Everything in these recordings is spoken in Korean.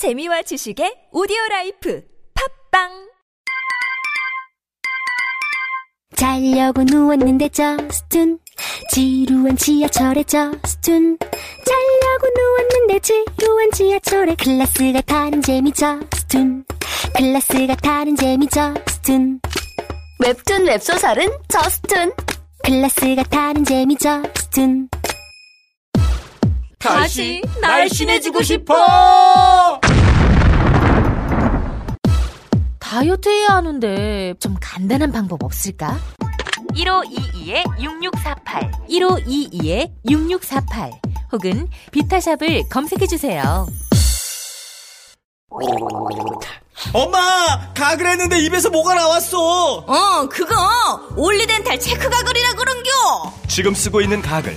재미와 지식의 오디오 life 팟빵! 자려고 누웠는데 저스툰 지루한 지하철에 저스툰. 자려고 누웠는데 지루한 지하철에 클래스가 다른 재미 저스툰. 클래스가 다른 재미 저스툰. 웹툰 웹소설은 저스툰. 클래스가 다른 재미 저스툰. 다시 날씬해지고 싶어! 다이어트 해야 하는데 좀 간단한 방법 없을까? 1522-6648 1522-6648 혹은 비타샵을 검색해 주세요. 엄마! 가글 했는데 입에서 뭐가 나왔어! 어, 그거 올리덴탈 체크 가글이라 그런겨. 지금 쓰고 있는 가글,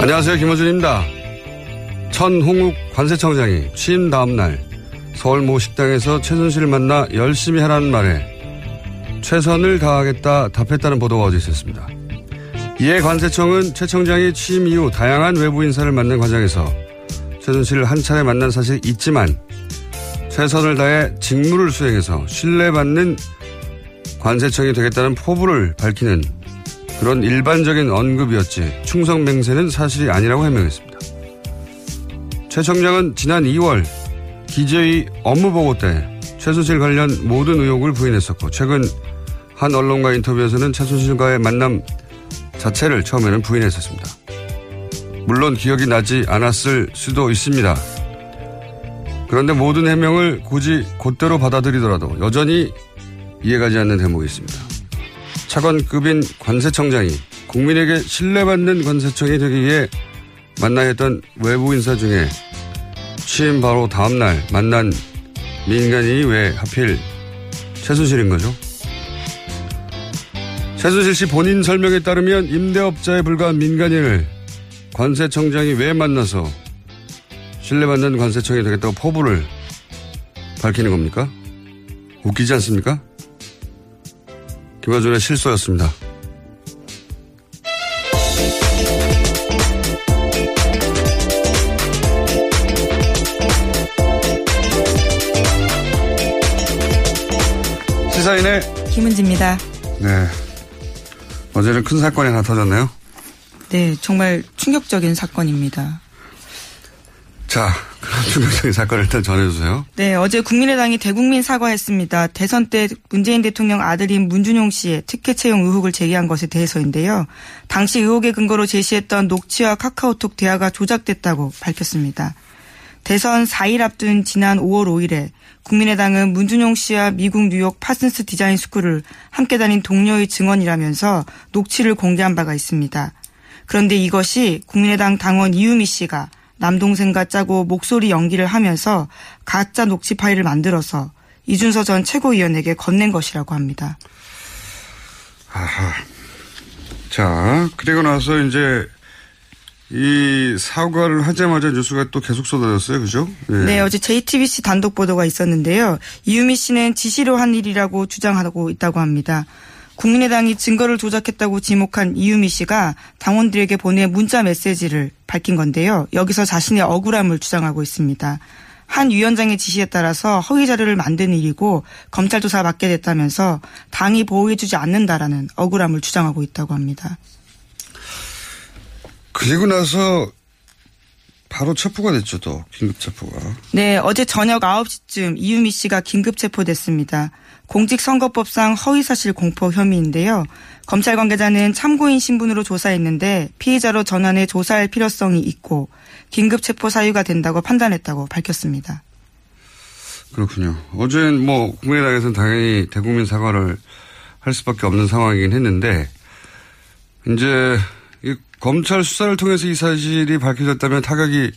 안녕하세요. 김호준입니다. 천 홍욱 관세청장이 취임 다음 날 서울 모 식당에서 최순실을 만나 열심히 하라는 말에 최선을 다하겠다 답했다는 보도가 어제 있었습니다. 이에 관세청은 최 청장이 취임 이후 다양한 외부 인사를 만난 과정에서 최순실을 한 차례 만난 사실이 있지만 최선을 다해 직무를 수행해서 신뢰받는 관세청이 되겠다는 포부를 밝히는 그런 일반적인 언급이었지 충성 맹세는 사실이 아니라고 해명했습니다. 최 청장은 지난 2월 기재위 업무보고 때 최순실 관련 모든 의혹을 부인했었고 최근 한 언론과 인터뷰에서는 최순실과의 만남 자체를 처음에는 부인했었습니다. 물론 기억이 나지 않았을 수도 있습니다. 그런데 모든 해명을 굳이 곧대로 받아들이더라도 여전히 이해가지 않는 대목이 있습니다. 차관급인 관세청장이 국민에게 신뢰받는 관세청이 되기 위해 만나야 했던 외부 인사 중에 취임 바로 다음날 만난 민간인이 왜 하필 최순실인 거죠? 최순실 씨 본인 설명에 따르면 임대업자에 불과한 민간인을 관세청장이 왜 만나서 신뢰받는 관세청이 되겠다고 포부를 밝히는 겁니까? 웃기지 않습니까? 김화준의 실소였습니다. 김은지입니다. 네. 어제는 큰 사건이 하나 터졌네요. 네, 정말 충격적인 사건입니다. 자, 그런 충격적인 사건을 일단 전해주세요. 네, 어제 국민의당이 대국민 사과했습니다. 대선 때 문재인 대통령 아들인 문준용 씨의 특혜 채용 의혹을 제기한 것에 대해서인데요. 당시 의혹의 근거로 제시했던 녹취와 카카오톡 대화가 조작됐다고 밝혔습니다. 대선 4일 앞둔 지난 5월 5일에 국민의당은 문준용 씨와 미국 뉴욕 파슨스 디자인 스쿨을 함께 다닌 동료의 증언이라면서 녹취를 공개한 바가 있습니다. 그런데 이것이 국민의당 당원 이유미 씨가 남동생과 짜고 목소리 연기를 하면서 가짜 녹취 파일을 만들어서 이준서 전 최고위원에게 건넨 것이라고 합니다. 아하. 자, 그리고 나서 이제 이 사과를 하자마자 뉴스가 또 계속 쏟아졌어요. 그죠? 예. 네, 어제 JTBC 단독 보도가 있었는데요. 이유미 씨는 지시로 한 일이라고 주장하고 있다고 합니다. 국민의당이 증거를 조작했다고 지목한 이유미 씨가 당원들에게 보낸 문자 메시지를 밝힌 건데요. 여기서 자신의 억울함을 주장하고 있습니다. 한 위원장의 지시에 따라서 허위 자료를 만든 일이고 검찰 조사 받게 됐다면서 당이 보호해주지 않는다라는 억울함을 주장하고 있다고 합니다. 그리고 나서 바로 체포가 됐죠, 또. 긴급 체포가. 네, 어제 저녁 9시쯤 이유미 씨가 긴급 체포됐습니다. 공직선거법상 허위사실 공포 혐의인데요. 검찰 관계자는 참고인 신분으로 조사했는데 피해자로 전환해 조사할 필요성이 있고 긴급 체포 사유가 된다고 판단했다고 밝혔습니다. 그렇군요. 어제는 뭐 국민의당에서는 당연히 대국민 사과를 할 수밖에 없는 상황이긴 했는데 이제 이 검찰 수사를 통해서 이 사실이 밝혀졌다면 타격이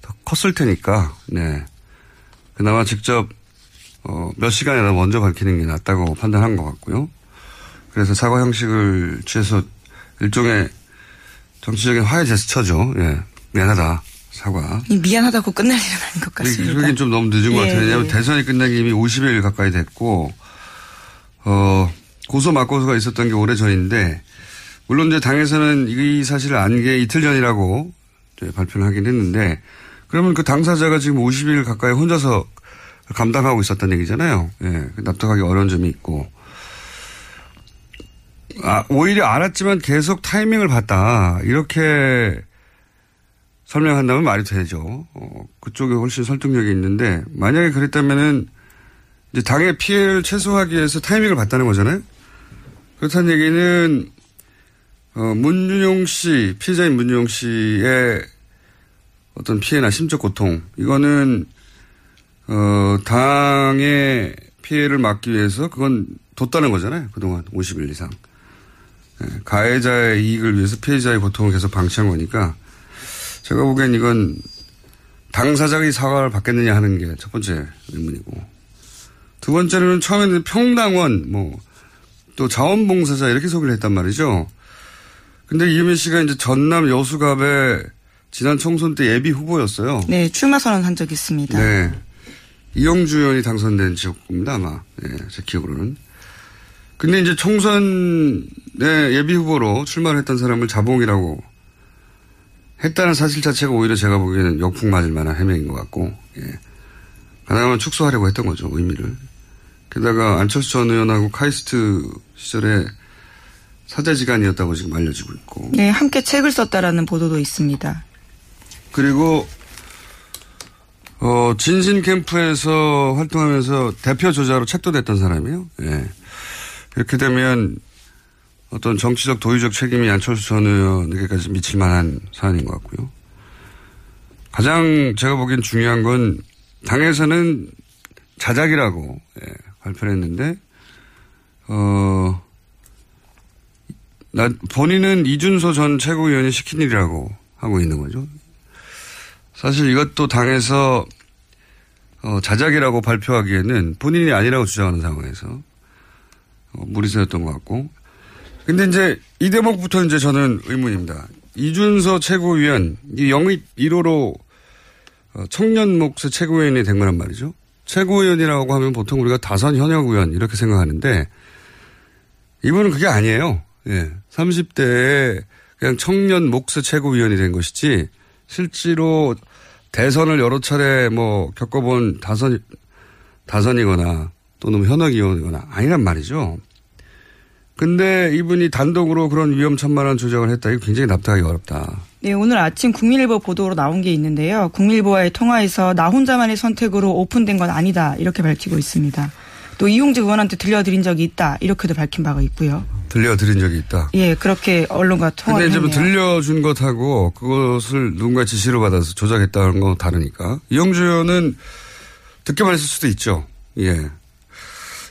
더 컸을 테니까 네 그나마 직접 어, 몇 시간이나 먼저 밝히는 게 낫다고 판단한 것 같고요. 그래서 사과 형식을 취해서 일종의 정치적인 화해 제스처죠. 예. 미안하다. 사과. 이 미안하다고 끝날 일은 아닌 것 같습니다. 그러긴 좀 너무 늦은 것 예, 같아요. 왜냐하면 예. 대선이 끝난 게 이미 50일 가까이 됐고, 어, 고소 맞고소가 있었던 게 오래 전인데, 물론 이제 당에서는 이 사실을 안 게 이틀 전이라고 발표를 하긴 했는데, 그러면 그 당사자가 지금 50일 가까이 혼자서 감당하고 있었다는 얘기잖아요. 예. 납득하기 어려운 점이 있고. 아, 오히려 알았지만 계속 타이밍을 봤다. 이렇게 설명한다면 말이 되죠. 어, 그쪽에 훨씬 설득력이 있는데, 만약에 그랬다면은, 이제 당의 피해를 최소화하기 위해서 타이밍을 봤다는 거잖아요? 그렇다는 얘기는, 어, 문윤용 씨, 피해자인 문윤용 씨의 어떤 피해나 심적 고통, 이거는, 어, 당의 피해를 막기 위해서 그건 뒀다는 거잖아요. 그동안 50일 이상. 예, 가해자의 이익을 위해서 피해자의 고통을 계속 방치한 거니까 제가 보기엔 이건 당사자가 사과를 받겠느냐 하는 게 첫 번째 의문이고 두 번째는 처음에는 평당원 뭐 또 자원봉사자 이렇게 소개를 했단 말이죠. 근데 이유민 씨가 이제 전남 여수갑에 지난 총선 때 예비 후보였어요. 네, 출마 선언한 적이 있습니다. 네. 이영주 의원이 당선된 지역구입니다, 아마. 네, 제 기억으로는. 근데 이제 총선에 예비 후보로 출마를 했던 사람을 자봉이라고 했다는 사실 자체가 오히려 제가 보기에는 역풍 맞을 만한 해명인 것 같고, 예. 가능하면 축소하려고 했던 거죠, 의미를. 게다가 안철수 전 의원하고 카이스트 시절에 사제지간이었다고 지금 알려지고 있고. 네, 함께 책을 썼다라는 보도도 있습니다. 그리고 어 진신 캠프에서 활동하면서 대표 저자로 책도 냈던 사람이에요. 예. 이렇게 되면 어떤 정치적 도의적 책임이 안철수 전 의원에게까지 미칠 만한 사안인 것 같고요. 가장 제가 보기엔 중요한 건 당에서는 자작이라고 예, 발표를 했는데 어 나, 본인은 이준소 전 최고위원이 시킨 일이라고 하고 있는 거죠. 사실 이것도 당에서 어, 자작이라고 발표하기에는 본인이 아니라고 주장하는 상황에서 어, 무리수였던 것 같고. 근데 이제 이 대목부터 이제 저는 의문입니다. 이준서 최고위원, 이 영입 1호로 어, 청년 몫의 최고위원이 된 거란 말이죠. 최고위원이라고 하면 보통 우리가 다선 현역 의원 이렇게 생각하는데 이분은 그게 아니에요. 예. 30대에 그냥 청년 몫의 최고위원이 된 것이지 실제로 대선을 여러 차례 뭐 겪어본 다선, 다선이거나 또는 현역 의원이거나 아니란 말이죠. 근데 이분이 단독으로 그런 위험천만한 조작을 했다. 이거 굉장히 납득하기 어렵다. 네, 오늘 아침 국민일보 보도로 나온 게 있는데요. 국민일보와의 통화에서 나 혼자만의 선택으로 오픈된 건 아니다. 이렇게 밝히고 있습니다. 또 이용재 의원한테 들려드린 적이 있다. 이렇게도 밝힌 바가 있고요. 들려드린 적이 있다. 예, 그렇게 언론과 근데 통화를 이제 뭐. 들려준 것하고 그것을 누군가 지시를 받아서 조작했다는 건 다르니까. 이영주 의원은 듣기만 했을 수도 있죠. 예.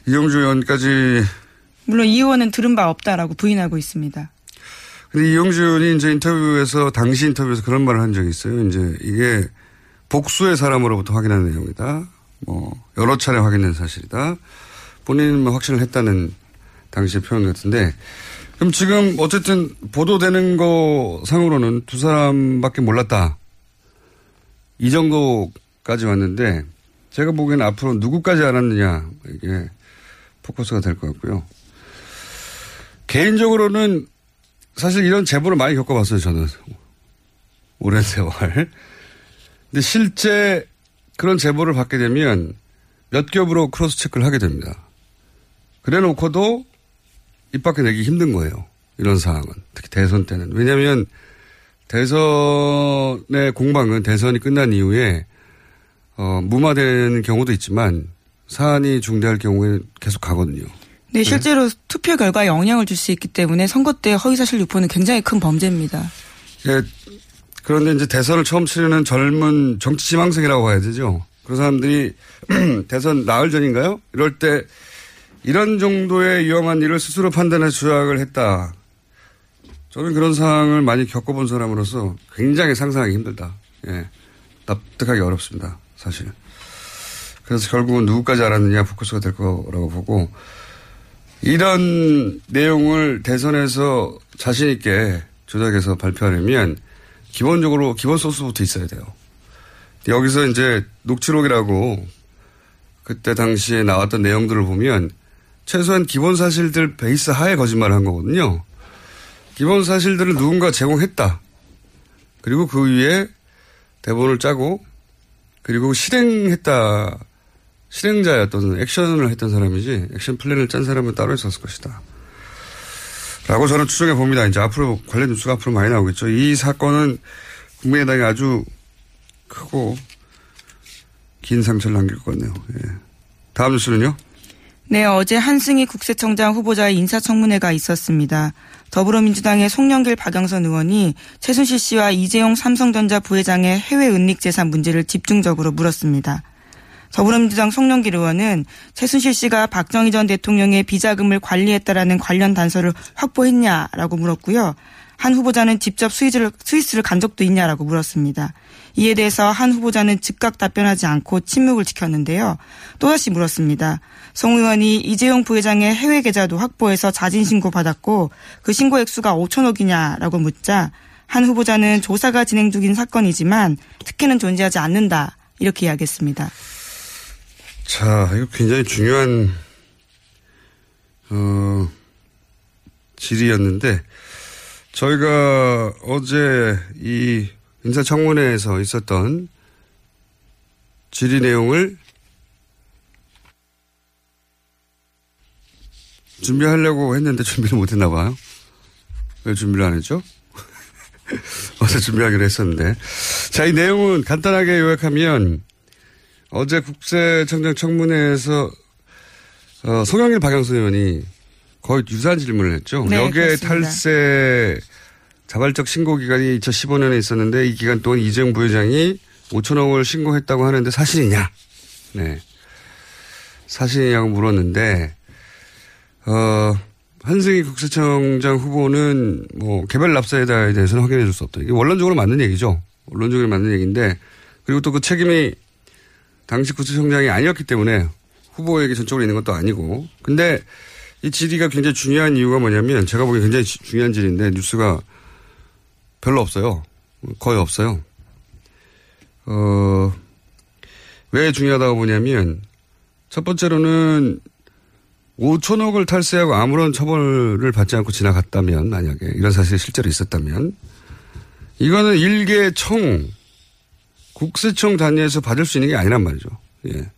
이영주 의원까지 물론 이 의원은 들은 바 없다라고 부인하고 있습니다. 근데 이영주 의원이 이제 인터뷰에서 당시 인터뷰에서 그런 말을 한 적이 있어요. 이제 이게 복수의 사람으로부터 확인한 내용이다. 뭐 여러 차례 확인된 사실이다. 본인은 뭐 확신을 했다는 당시의 표현 같은데 그럼 지금 어쨌든 보도되는 거 상으로는 두 사람밖에 몰랐다. 이 정도까지 왔는데 제가 보기에는 앞으로 누구까지 알았느냐 이게 포커스가 될 것 같고요. 개인적으로는 사실 이런 제보를 많이 겪어봤어요, 저는. 오랜 세월. 근데 실제 그런 제보를 받게 되면 몇 겹으로 cross check를 하게 됩니다. 그래 놓고도 입 밖에 내기 힘든 거예요. 이런 상황은. 특히 대선 때는. 왜냐하면 대선의 공방은 대선이 끝난 이후에 어, 무마되는 경우도 있지만 사안이 중대할 경우에 계속 가거든요. 네, 실제로 네. 투표 결과에 영향을 줄 수 있기 때문에 선거 때 허위사실 유포는 굉장히 큰 범죄입니다. 예, 그런데 이제 대선을 처음 치르는 젊은 정치 지망생이라고 봐야 되죠. 그런 사람들이 대선 나흘 전인가요? 이럴 때 이런 정도의 위험한 일을 스스로 판단해 조약을 했다. 저는 그런 상황을 많이 겪어본 사람으로서 굉장히 상상하기 힘들다. 예. 납득하기 어렵습니다. 사실. 그래서 결국은 누구까지 알았느냐 포커스가 될 거라고 보고 이런 내용을 대선에서 자신있게 조작해서 발표하려면 기본적으로 기본 소스부터 있어야 돼요. 여기서 이제 녹취록이라고 그때 당시에 나왔던 내용들을 보면 최소한 기본 사실들 베이스 하에 거짓말을 한 거거든요. 기본 사실들을 누군가 제공했다. 그리고 그 위에 대본을 짜고 그리고 실행했다. 실행자였던 액션을 했던 사람이지 action plan을 짠 사람은 따로 있었을 것이다. 라고 저는 추정해 봅니다. 이제 앞으로 관련 뉴스가 앞으로 많이 나오겠죠. 이 사건은 국민의당이 아주 크고 긴 상처를 남길 것 같네요. 예. 다음 뉴스는요? 네, 어제 한승희 국세청장 후보자의 인사청문회가 있었습니다. 더불어민주당의 송영길 박영선 의원이 최순실 씨와 이재용 삼성전자 부회장의 해외 은닉 재산 문제를 집중적으로 물었습니다. 더불어민주당 송영길 의원은 최순실 씨가 박정희 전 대통령의 비자금을 관리했다라는 관련 단서를 확보했냐라고 물었고요. 한 후보자는 직접 스위스를, 스위스를 간 적도 있냐라고 물었습니다. 이에 대해서 한 후보자는 즉각 답변하지 않고 침묵을 지켰는데요. 또다시 물었습니다. 송 의원이 이재용 부회장의 해외 계좌도 확보해서 자진 신고 받았고 그 신고 액수가 5천억이냐라고 묻자 한 후보자는 조사가 진행 중인 사건이지만 특혜는 존재하지 않는다 이렇게 이야기했습니다. 자, 이거 굉장히 중요한 어, 질의였는데 저희가 어제 이 인사청문회에서 있었던 질의 내용을 준비하려고 했는데 준비를 못했나 봐요. 왜 준비를 안 했죠? 어제 준비하기로 했었는데. 자, 이 내용은 간단하게 요약하면 어제 국세청장 청문회에서 어, 송영일 박영선 의원이 거의 유사한 질문을 했죠. 네, 여기에 그렇습니다. 탈세 자발적 신고 기간이 2015년에 있었는데 이 기간 동안 이재용 부회장이 5천억 을 신고했다고 하는데 사실이냐? 네. 사실이냐고 물었는데, 어, 한승희 국세청장 후보는 뭐 개별 납세에 대해서는 확인해 줄 수 없다. 이게 원론적으로 맞는 얘기죠. 원론적으로 맞는 얘기인데, 그리고 또 그 책임이 당시 국세청장이 아니었기 때문에 후보에게 전적으로 있는 것도 아니고. 근데 이 질의가 굉장히 중요한 이유가 뭐냐면 제가 보기엔 굉장히 중요한 질의인데 뉴스가 별로 없어요. 거의 없어요. 어, 왜 중요하다고 보냐면 첫 번째로는 5천억을 탈세하고 아무런 처벌을 받지 않고 지나갔다면 만약에 이런 사실이 실제로 있었다면 이거는 일개 청 국세청 단위에서 받을 수 있는 게 아니란 말이죠. 예.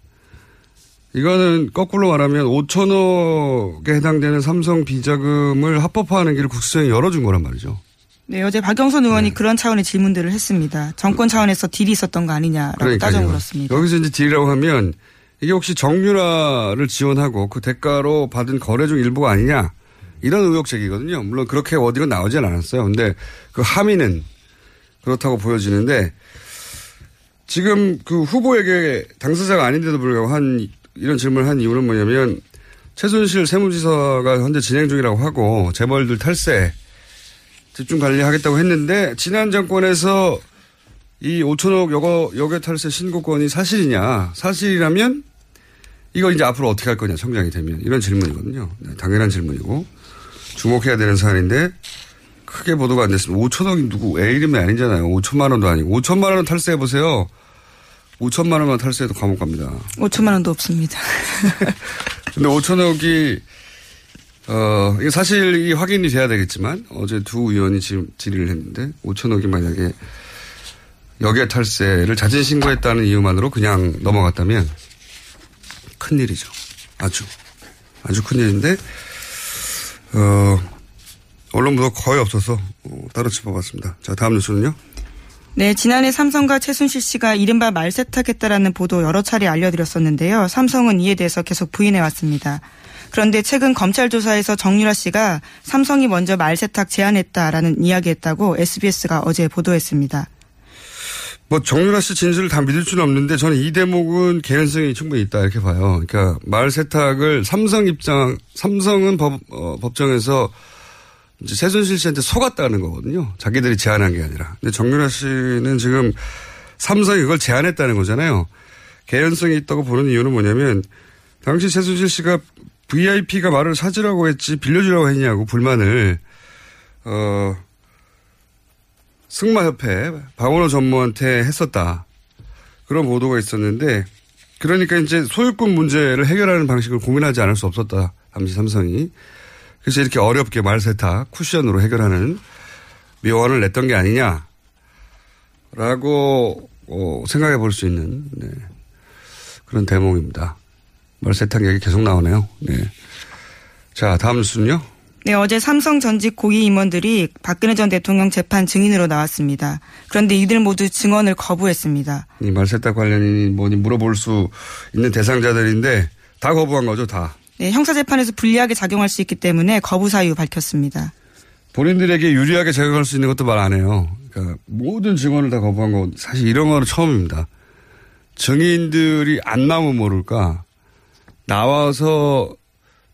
이거는 거꾸로 말하면 5천억에 해당되는 삼성 비자금을 합법화하는 길을 국세청이 열어준 거란 말이죠. 네, 어제 박영선 의원이 그런 차원의 질문들을 했습니다. 정권 차원에서 딜이 있었던 거 아니냐라고 그러니까요. 따져 물었습니다. 여기서 이제 딜이라고 하면 이게 혹시 정유라를 지원하고 그 대가로 받은 거래 중 일부가 아니냐 이런 의혹 제기거든요. 물론 그렇게 어디가 나오진 않았어요. 근데 그 함의는 그렇다고 보여지는데 지금 그 후보에게 당사자가 아닌데도 불구하고 한 이런 질문을 한 이유는 뭐냐면 최순실 세무지사가 현재 진행 중이라고 하고 재벌들 탈세 집중 관리하겠다고 했는데 지난 정권에서 이 5천억 여거 여객 탈세 신고권이 사실이냐 사실이라면 이거 이제 앞으로 어떻게 할 거냐 청장이 되면 이런 질문이거든요. 네, 당연한 질문이고 주목해야 되는 사안인데 크게 보도가 안 됐습니다. 5천억이 누구 애 이름이 아니잖아요. 5천만 원도 아니고 5천만 원 탈세해 보세요. 5천만 원만 탈세해도 감옥 갑니다. 5천만 원도 없습니다. 근데 5천억이 어, 이게 사실 이 확인이 돼야 되겠지만 어제 두 의원이 지금 질의를 했는데 5천억이 만약에 역외 탈세를 자진 신고했다는 이유만으로 그냥 넘어갔다면 큰 일이죠. 아주. 아주 큰 일인데, 어, 언론 보도 거의 없어서 어, 따로 짚어봤습니다. 자, 다음 뉴스는요? 네, 지난해 삼성과 최순실 씨가 이른바 말세탁했다라는 보도 여러 차례 알려드렸었는데요. 삼성은 이에 대해서 계속 부인해 왔습니다. 그런데 최근 검찰 조사에서 정유라 씨가 삼성이 먼저 말세탁 제안했다라는 이야기했다고 SBS가 어제 보도했습니다. 뭐 정유라 씨 진술을 다 믿을 수는 없는데 저는 이 대목은 개연성이 충분히 있다 이렇게 봐요. 그러니까 말 세탁을 삼성 입장, 삼성은 법, 어, 법정에서 이제 최순실 씨한테 속았다는 거거든요. 자기들이 제안한 게 아니라. 근데 정유라 씨는 지금 삼성이 그걸 제안했다는 거잖아요. 개연성이 있다고 보는 이유는 뭐냐면 당시 최순실 씨가 VIP가 말을 사주라고 했지 빌려주라고 했냐고 불만을 어 승마협회 박원호 전무한테 했었다. 그런 보도가 있었는데 그러니까 이제 소유권 문제를 해결하는 방식을 고민하지 않을 수 없었다. 당시 삼성이. 그래서 이렇게 어렵게 말세탁 쿠션으로 해결하는 묘안을 냈던 게 아니냐라고 어, 생각해 볼 수 있는 네. 그런 대목입니다. 말세탁 얘기 계속 나오네요. 네. 자 다음 뉴스는요. 네, 어제 삼성 전직 고위 임원들이 박근혜 전 대통령 재판 증인으로 나왔습니다. 그런데 이들 모두 증언을 거부했습니다. 이 말세탁 관련이 뭐니 물어볼 수 있는 대상자들인데 다 거부한 거죠, 다. 네, 형사재판에서 불리하게 작용할 수 있기 때문에 거부 사유 밝혔습니다. 본인들에게 유리하게 작용할 수 있는 것도 말 안 해요. 그러니까 모든 증언을 다 거부한 거 사실 이런 거는 처음입니다. 증인들이 안 나오면 모를까 나와서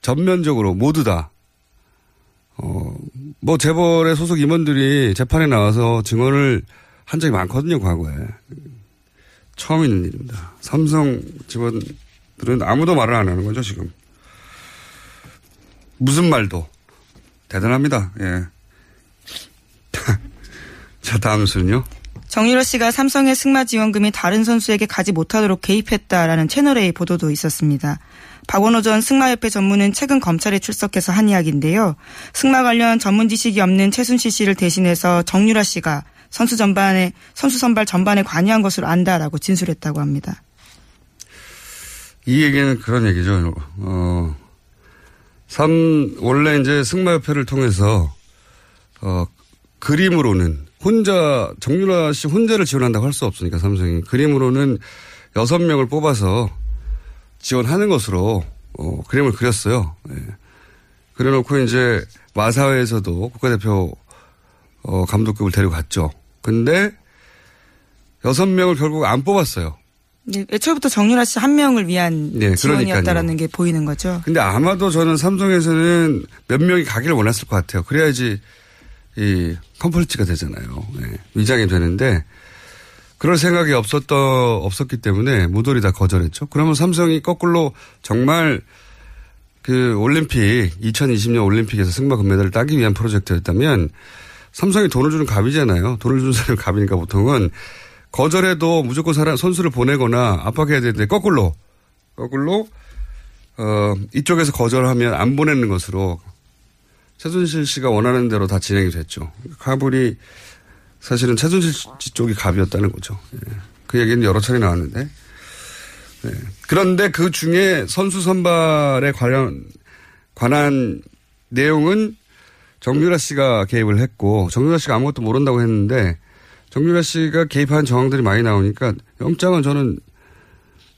전면적으로 모두 다 어, 뭐 재벌의 소속 임원들이 재판에 나와서 증언을 한 적이 많거든요, 과거에. 처음 있는 일입니다. 삼성 직원들은 아무도 말을 안 하는 거죠, 지금. 무슨 말도. 대단합니다, 예. 자, 다음 순요. 정유라 씨가 삼성의 승마 지원금이 다른 선수에게 가지 못하도록 개입했다라는 채널A 보도도 있었습니다. 박원호 전 승마협회 전무는 최근 검찰에 출석해서 한 이야기인데요. 승마 관련 전문 지식이 없는 최순실 씨를 대신해서 정유라 씨가 선수 전반에 선수 선발 전반에 관여한 것으로 안다라고 진술했다고 합니다. 이 얘기는 그런 얘기죠. 어, 삼 원래 이제 승마협회를 통해서 어, 그림으로는 혼자 정유라 씨 혼자를 지원한다고 할 수 없으니까 삼성이 그림으로는 여섯 명을 뽑아서 지원하는 것으로 어, 그림을 그렸어요. 예. 그래놓고 이제 마사회에서도 국가대표 어, 감독급을 데려갔죠. 근데 여섯 명을 결국 안 뽑았어요. 네, 애초부터 정유라 씨 한 명을 위한 네, 지원이었다라는 게 보이는 거죠. 근데 아마도 저는 삼성에서는 몇 명이 가기를 원했을 것 같아요. 그래야지 이 컴플리츠가 되잖아요. 네, 위장이 되는데 그럴 생각이 없었던 없었기 때문에 모조리 다 거절했죠. 그러면 삼성이 거꾸로 정말 그 올림픽 2020년 올림픽에서 승마 금메달을 따기 위한 프로젝트였다면 삼성이 돈을 주는 갑이잖아요. 돈을 주는 사람이 갑이니까 보통은 거절해도 무조건 사람 선수를 보내거나 압박해야 되는데 거꾸로 거꾸로 어 이쪽에서 거절하면 안 보내는 것으로 최순실 씨가 원하는 대로 다 진행이 됐죠. 카불이 사실은 최순실 씨 쪽이 갑이었다는 거죠. 예. 그 얘기는 여러 차례 나왔는데. 네. 그런데 그 중에 선수 선발에 관련, 관한 내용은 정유라 씨가 개입을 했고, 정유라 씨가 아무것도 모른다고 했는데, 정유라 씨가 개입한 정황들이 많이 나오니까, 영장은 저는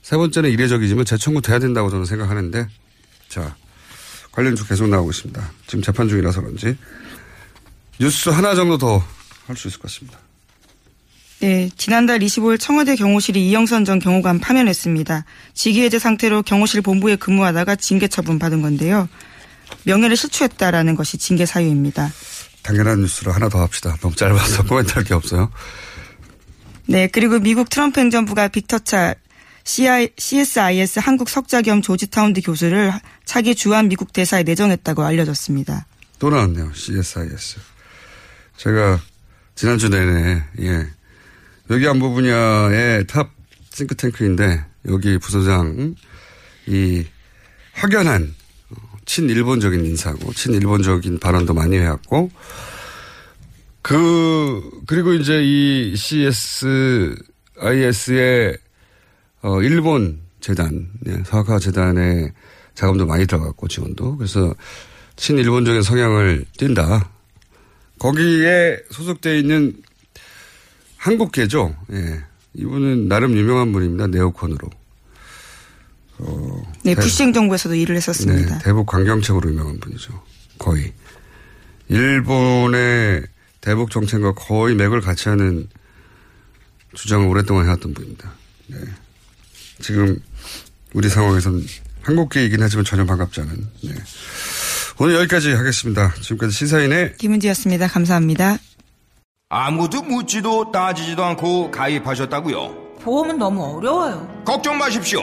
세 번째는 이례적이지만 재청구 돼야 된다고 저는 생각하는데, 자, 관련주 계속 나오고 있습니다. 지금 재판 중이라서 그런지. 뉴스 하나 정도 더 할 수 있을 것 같습니다. 네, 지난달 25일 청와대 경호실이 이영선 전 경호관 파면했습니다. 직위해제 상태로 경호실 본부에 근무하다가 징계 처분 받은 건데요. 명예를 실추했다라는 것이 징계 사유입니다. 당연한 뉴스로 하나 더 합시다. 너무 짧아서 코멘트할 게 없어요. 네, 그리고 미국 트럼프 행정부가 빅터차 CSIS 한국 석좌 겸 조지타운대 교수를 차기 주한 미국 대사에 내정했다고 알려졌습니다. 또 나왔네요. CSIS. 제가 지난주 내내, 예. 여기 안보 분야의 top 싱크탱크인데, 여기 부서장, 이 확연한 친일본적인 인사고, 친일본적인 발언도 많이 해왔고, 그, 그리고 이제 이 CSIS의 어, 일본 재단, 예, 사학화 재단의 자금도 많이 들어갔고 지원도. 그래서 친일본적인 성향을 띈다. 거기에 소속되어 있는 한국계죠. 예. 이분은 나름 유명한 분입니다. 네오콘으로. 어, 네, 대- 부시 행정부에서도 일을 했었습니다. 네, 대북 관경책으로 유명한 분이죠. 거의. 일본의 대북 정책과 거의 맥을 같이 하는 주장을 오랫동안 해왔던 분입니다. 네. 지금 우리 상황에서는 한국계이긴 하지만 전혀 반갑지 않은. 네. 오늘 여기까지 하겠습니다. 지금까지 시사인의 김은지였습니다. 감사합니다. 아무도 묻지도 따지지도 않고 가입하셨다고요? 보험은 너무 어려워요. 걱정 마십시오.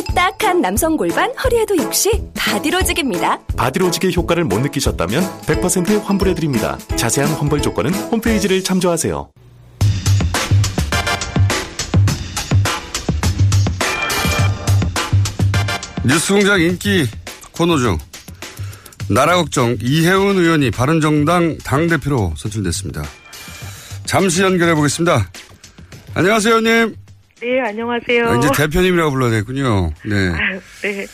삐딱한 남성 골반 허리에도 역시 바디로직입니다. 바디로직의 효과를 못 느끼셨다면 100% 환불해드립니다. 자세한 환불 조건은 홈페이지를 참조하세요. 뉴스공장 인기 코너 중 나라 걱정 이혜훈 의원이 바른정당 당대표로 선출됐습니다. 잠시 연결해 보겠습니다. 안녕하세요, 의원님. 네, 안녕하세요. 아, 이제 대표님이라고 불러야 되군요. 네. 아유, 네.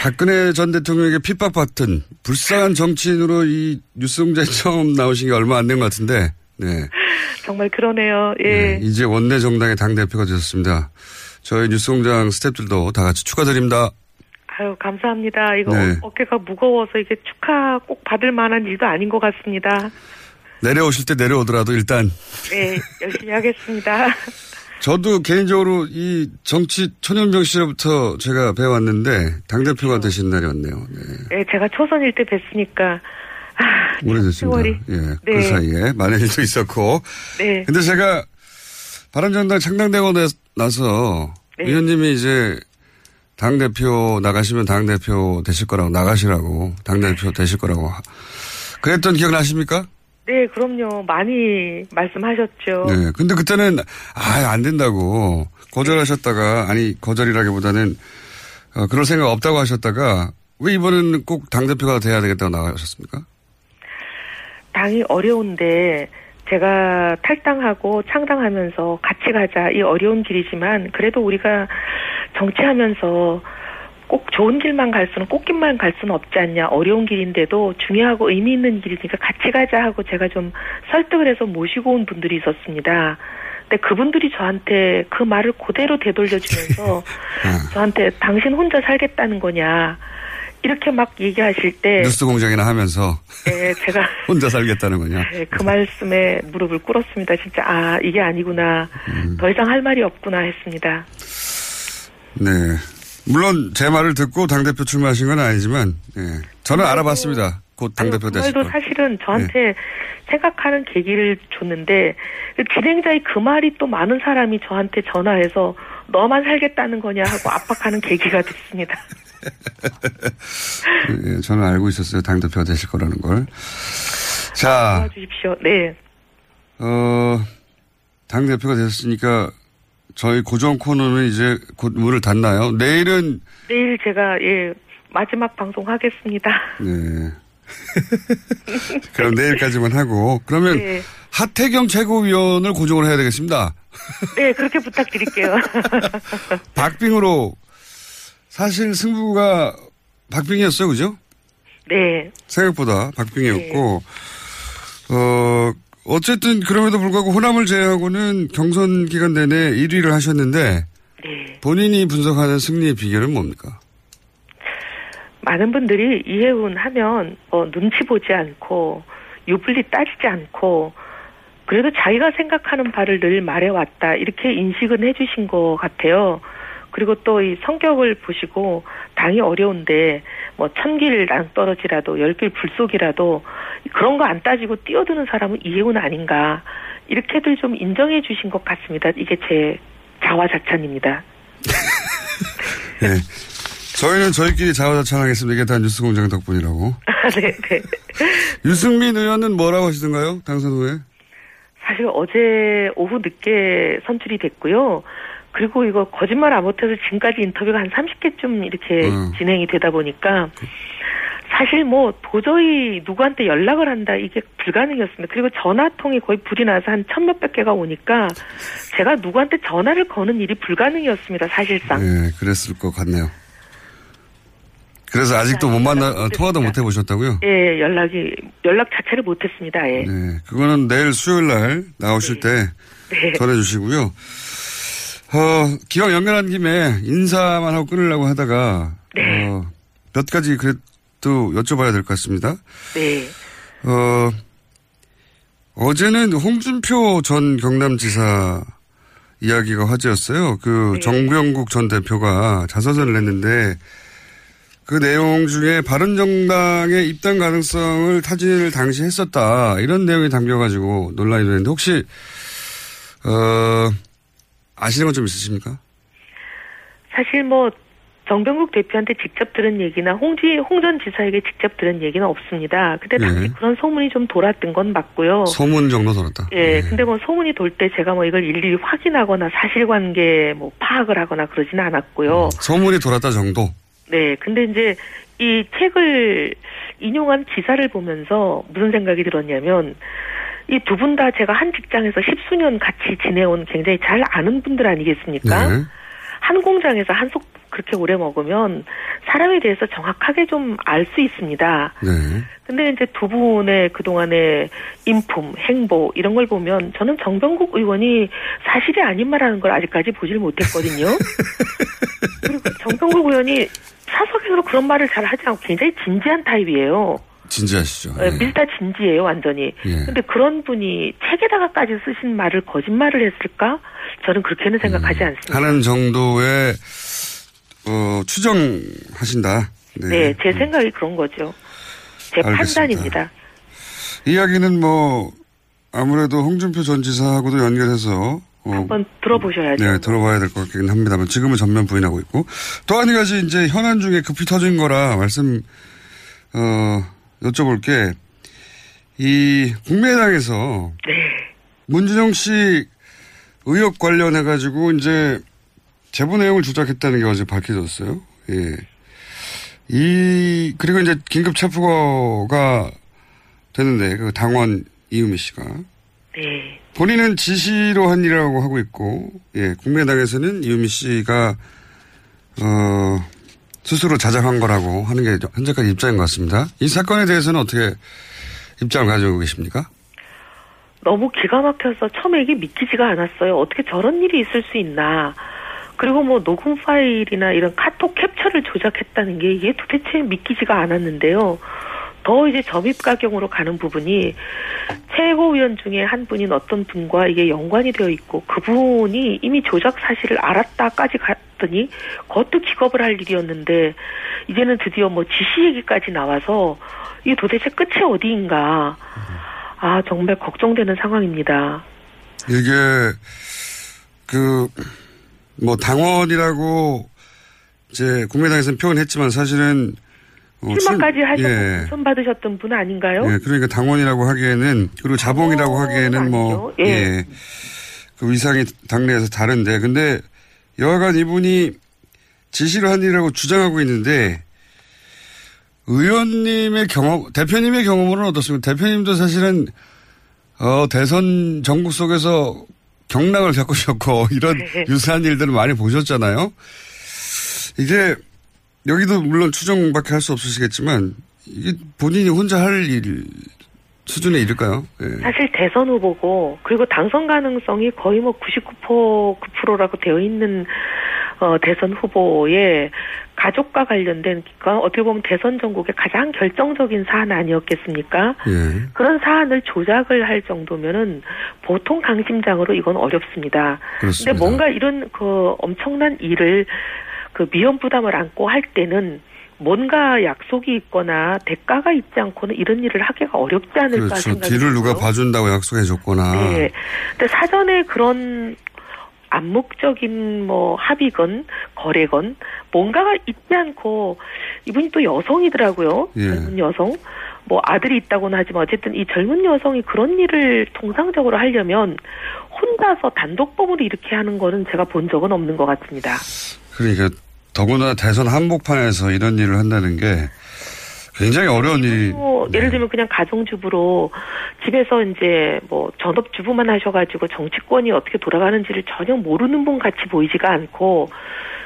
박근혜 전 대통령에게 핍박받던 불쌍한 정치인으로 이 뉴스공장에 처음 나오신 게 얼마 안 된 것 같은데, 네. 정말 그러네요. 예. 네, 이제 원내 정당의 당대표가 되셨습니다. 저희 뉴스공장 스태프들도 다 같이 축하드립니다. 아유, 감사합니다. 이거 네. 어깨가 무거워서 이게 축하 꼭 받을 만한 일도 아닌 것 같습니다. 내려오실 때 내려오더라도 일단 네, 열심히 하겠습니다. 저도 개인적으로 이 정치 초년병 시절부터 제가 배워왔는데 당대표가 되신 날이 왔네요. 네. 네, 제가 초선일 때 뵀으니까 아, 오래됐습니다. 예, 그 네. 사이에 많은 일도 있었고. 네. 근데 제가 바른정당 창당되고 나- 나서 네. 의원님이 이제 당 대표 나가시면 당 대표 되실 거라고 나가시라고 당 대표 되실 거라고 하- 그랬던 기억 나십니까? 네, 그럼요. 많이 말씀하셨죠. 네. 근데 그때는 아, 안 된다고 거절하셨다가 아니 거절이라기보다는 어, 그럴 생각 없다고 하셨다가 왜 이번에는 꼭 당대표가 돼야 되겠다고 나가셨습니까? 당이 어려운데 제가 탈당하고 창당하면서 같이 가자 이 어려운 길이지만 그래도 우리가 정치하면서 꼭 좋은 길만 갈 수는 꽃길만 갈 수는 없지 않냐 어려운 길인데도 중요하고 의미 있는 길이니까 같이 가자 하고 제가 좀 설득을 해서 모시고 온 분들이 있었습니다. 근데 그분들이 저한테 그 말을 그대로 되돌려주면서 저한테 당신 혼자 살겠다는 거냐 이렇게 막 얘기하실 때 뉴스 공장이나 하면서 네, 제가 혼자 살겠다는 거냐? 네, 그 말씀에 무릎을 꿇었습니다. 진짜 아 이게 아니구나. 더 이상 할 말이 없구나 했습니다. 네. 물론 제 말을 듣고 당대표 출마하신 건 아니지만, 예. 저는 알아봤습니다. 곧 당대표 그 되실 거. 사실은 저한테 생각하는 계기를 줬는데 그 진행자의 그 말이 또 많은 사람이 저한테 전화해서 너만 살겠다는 거냐 하고 압박하는 계기가 됐습니다. 예, 저는 알고 있었어요. 당대표가 되실 거라는 걸. 자, 도와주십시오. 네. 어, 당대표가 되셨으니까 저희 고정 코너는 이제 곧 문을 닫나요? 내일은, 내일 제가 예 마지막 방송 하겠습니다. 네. 그럼 내일까지만 하고 그러면 네. 하태경 최고위원을 고정을 해야 되겠습니다. 네, 그렇게 부탁드릴게요. 박빙으로 사실 승부가 박빙이었어요, 그죠? 네. 생각보다 박빙이었고 어 어쨌든 그럼에도 불구하고 호남을 제외하고는 경선 기간 내내 1위를 하셨는데 네. 본인이 분석하는 승리의 비결은 뭡니까? 많은 분들이 이해운 하면 뭐 눈치 보지 않고 유불리 따지지 않고 그래도 자기가 생각하는 바를 늘 말해왔다 이렇게 인식은 해주신 것 같아요. 그리고 또 이 성격을 보시고 당이 어려운데 뭐 천길 낭떠러지라도 열길 불속이라도 그런 거 안 따지고 뛰어드는 사람은 이해운 아닌가 이렇게들 좀 인정해 주신 것 같습니다. 이게 제 자화자찬입니다. 네. 저희는 저희끼리 자화자찬하겠습니다. 이게 다 뉴스공장 덕분이라고. 네, 네. 유승민 의원은 뭐라고 하시던가요? 당선 후에? 사실 어제 오후 늦게 선출이 됐고요. 그리고 이거 거짓말 안 못해서 지금까지 인터뷰가 한 30개쯤 이렇게 음. 진행이 되다 보니까 사실 뭐 도저히 누구한테 연락을 한다 이게 불가능이었습니다. 그리고 전화통이 거의 불이 나서 한 천 몇백 개가 오니까 제가 누구한테 전화를 거는 일이 불가능이었습니다. 사실상. 네, 그랬을 것 같네요. 그래서 아직도 못 만나, 어, 통화도 못 해보셨다고요? 예, 연락이 연락 자체를 못했습니다. 예. 네, 그거는 내일 수요일 날 나오실 때 네. 전해주시고요. 어, 기왕 연결한 김에 인사만 하고 끊으려고 하다가, 네. 어, 몇 가지 그래도 여쭤봐야 될 것 같습니다. 네. 어, 어제는 홍준표 전 경남지사 이야기가 화제였어요. 그 정병국 전 대표가 자서전을 냈는데 그 내용 중에 바른정당의 입당 가능성을 타진을 당시 했었다. 이런 내용이 담겨가지고 논란이 되는데 혹시, 어, 아시는 건 좀 있으십니까? 사실 뭐 정병국 대표한테 직접 들은 얘기나 홍지 홍전 지사에게 직접 들은 얘기는 없습니다. 근데 당시 네. 그런 소문이 좀 돌았던 건 맞고요. 소문 정도 돌았다. 예, 근데 뭐 소문이 돌 때 제가 뭐 이걸 일일이 확인하거나 사실관계 뭐 파악을 하거나 그러지는 않았고요. 소문이 돌았다 정도. 네, 근데 이제 이 책을 인용한 기사를 보면서 무슨 생각이 들었냐면 이 두 분 다 제가 한 직장에서 십수년 같이 지내온 굉장히 잘 아는 분들 아니겠습니까? 네. 한 공장에서 한속 그렇게 오래 먹으면 사람에 대해서 정확하게 좀 알 수 있습니다. 네. 근데 이제 두 분의 그동안의 인품, 행보 이런 걸 보면 저는 정병국 의원이 사실이 아닌 말하는 걸 아직까지 보질 못했거든요. 그리고 정병국 의원이 사석에서 그런 말을 잘 하지 않고 굉장히 진지한 타입이에요. 진지하시죠. 예, 밀다 진지해요, 완전히. 예. 근데 그런 분이 책에다가까지 쓰신 말을 거짓말을 했을까? 저는 그렇게는 생각하지 음. 않습니다. 하는 정도의, 어, 추정하신다. 네. 네, 제 생각이 그런 거죠. 제 알겠습니다. 판단입니다. 이야기는 뭐, 아무래도 홍준표 전 지사하고도 연결해서, 어, 한번 들어보셔야죠. 네, 들어봐야 될 것 같긴 합니다만 지금은 전면 부인하고 있고 또 한 가지 이제 현안 중에 급히 터진 거라 말씀 어 여쭤볼 게 이 국민의당에서 네. 문준영 씨 의혹 관련해 가지고 이제 제보 내용을 조작했다는 게 어제 밝혀졌어요. 예. 이 그리고 이제 긴급 체포가 되는데 그 당원 이유미 씨가 네. 본인은 지시로 한 일이라고 하고 있고, 예, 국민의당에서는 이유미 씨가, 어, 스스로 자작한 거라고 하는 게 현재까지 입장인 것 같습니다. 이 사건에 대해서는 어떻게 입장을 가지고 계십니까? 너무 기가 막혀서 처음에 이게 믿기지가 않았어요. 어떻게 저런 일이 있을 수 있나. 그리고 뭐 녹음 파일이나 이런 카톡 캡처를 조작했다는 게 이게 도대체 믿기지가 않았는데요. 더 이제 점입 가경으로 가는 부분이 최고위원 중에 한 분인 어떤 분과 이게 연관이 되어 있고 그분이 이미 조작 사실을 알았다까지 갔더니 그것도 기겁을 할 일이었는데 이제는 드디어 뭐 지시 얘기까지 나와서 이게 도대체 끝이 어디인가 아 정말 걱정되는 상황입니다. 이게, 그, 뭐, 당원이라고 이제 국민의당에서는 표현했지만 사실은 어, 실망까지 출- 하셔서 예. 당선 받으셨던 분 아닌가요? 예, 그러니까 당원이라고 하기에는 그리고 자봉이라고 하기에는 뭐 아니죠. 예. 예. 그 위상이 당내에서 다른데 근데 여하간 이분이 지시를 한 일이라고 주장하고 있는데 의원님의 경험, 대표님의 경험은 어떻습니까? 대표님도 사실은, 어, 대선 전국 속에서 경락을 겪으셨고, 이런 네. 유사한 일들을 많이 보셨잖아요. 이게, 여기도 물론 추정밖에 할 수 없으시겠지만, 이게 본인이 혼자 할 일, 수준에 이를까요? 네. 사실 대선 후보고, 그리고 당선 가능성이 거의 뭐 99%, 9%라고 되어 있는 어, 대선 후보의 가족과 관련된 그러니까 어떻게 보면 대선 전국의 가장 결정적인 사안 아니었겠습니까? 예. 그런 사안을 조작을 할 정도면은 보통 강심장으로 이건 어렵습니다. 근데 뭔가 이런 그 엄청난 일을 그 미연 부담을 안고 할 때는 뭔가 약속이 있거나 대가가 있지 않고는 이런 일을 하기가 어렵지 않을까 그렇죠. 생각이 뒤를 누가 봐준다고 약속해 줬거나. 네. 근데 사전에 그런 암묵적인 뭐 합의건 거래건 뭔가가 있지 않고 이분이 또 여성이더라고요. 예. 젊은 여성. 뭐 아들이 있다고는 하지만 어쨌든 이 젊은 여성이 그런 일을 통상적으로 하려면 혼자서 단독법으로 이렇게 하는 거는 제가 본 적은 없는 것 같습니다. 그러니까 더구나 대선 한복판에서 이런 일을 한다는 게 굉장히 어려운 일이. 뭐 예를 들면 그냥 가정주부로 집에서 이제 뭐 전업주부만 하셔가지고 정치권이 어떻게 돌아가는지를 전혀 모르는 분 같이 보이지가 않고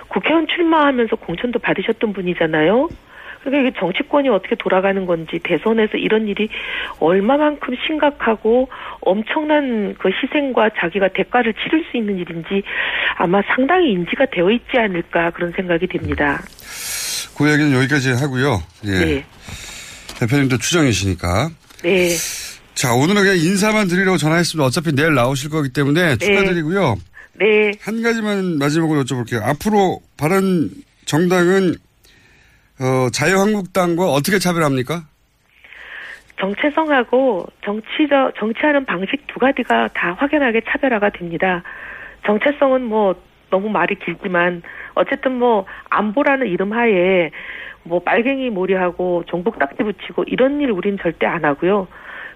국회의원 출마하면서 공천도 받으셨던 분이잖아요. 그러니까 정치권이 어떻게 돌아가는 건지 대선에서 이런 일이 얼마만큼 심각하고 엄청난 그 희생과 자기가 대가를 치를 수 있는 일인지 아마 상당히 인지가 되어 있지 않을까 그런 생각이 듭니다. 그 이야기는 여기까지 하고요. 예. 네. 대표님도 추정이시니까. 네. 자, 오늘은 그냥 인사만 드리려고 전화했습니다. 어차피 내일 나오실 거기 때문에 네. 축하드리고요. 네. 한 가지만 마지막으로 여쭤볼게요. 앞으로 바른 정당은 어, 자유한국당과 어떻게 차별합니까? 정체성하고 정치적 정치하는 방식 두 가지가 다 확연하게 차별화가 됩니다. 정체성은 뭐 너무 말이 길지만 어쨌든 뭐 안보라는 이름 하에 뭐 빨갱이 몰이하고 종북 딱지 붙이고 이런 일 우린 절대 안 하고요.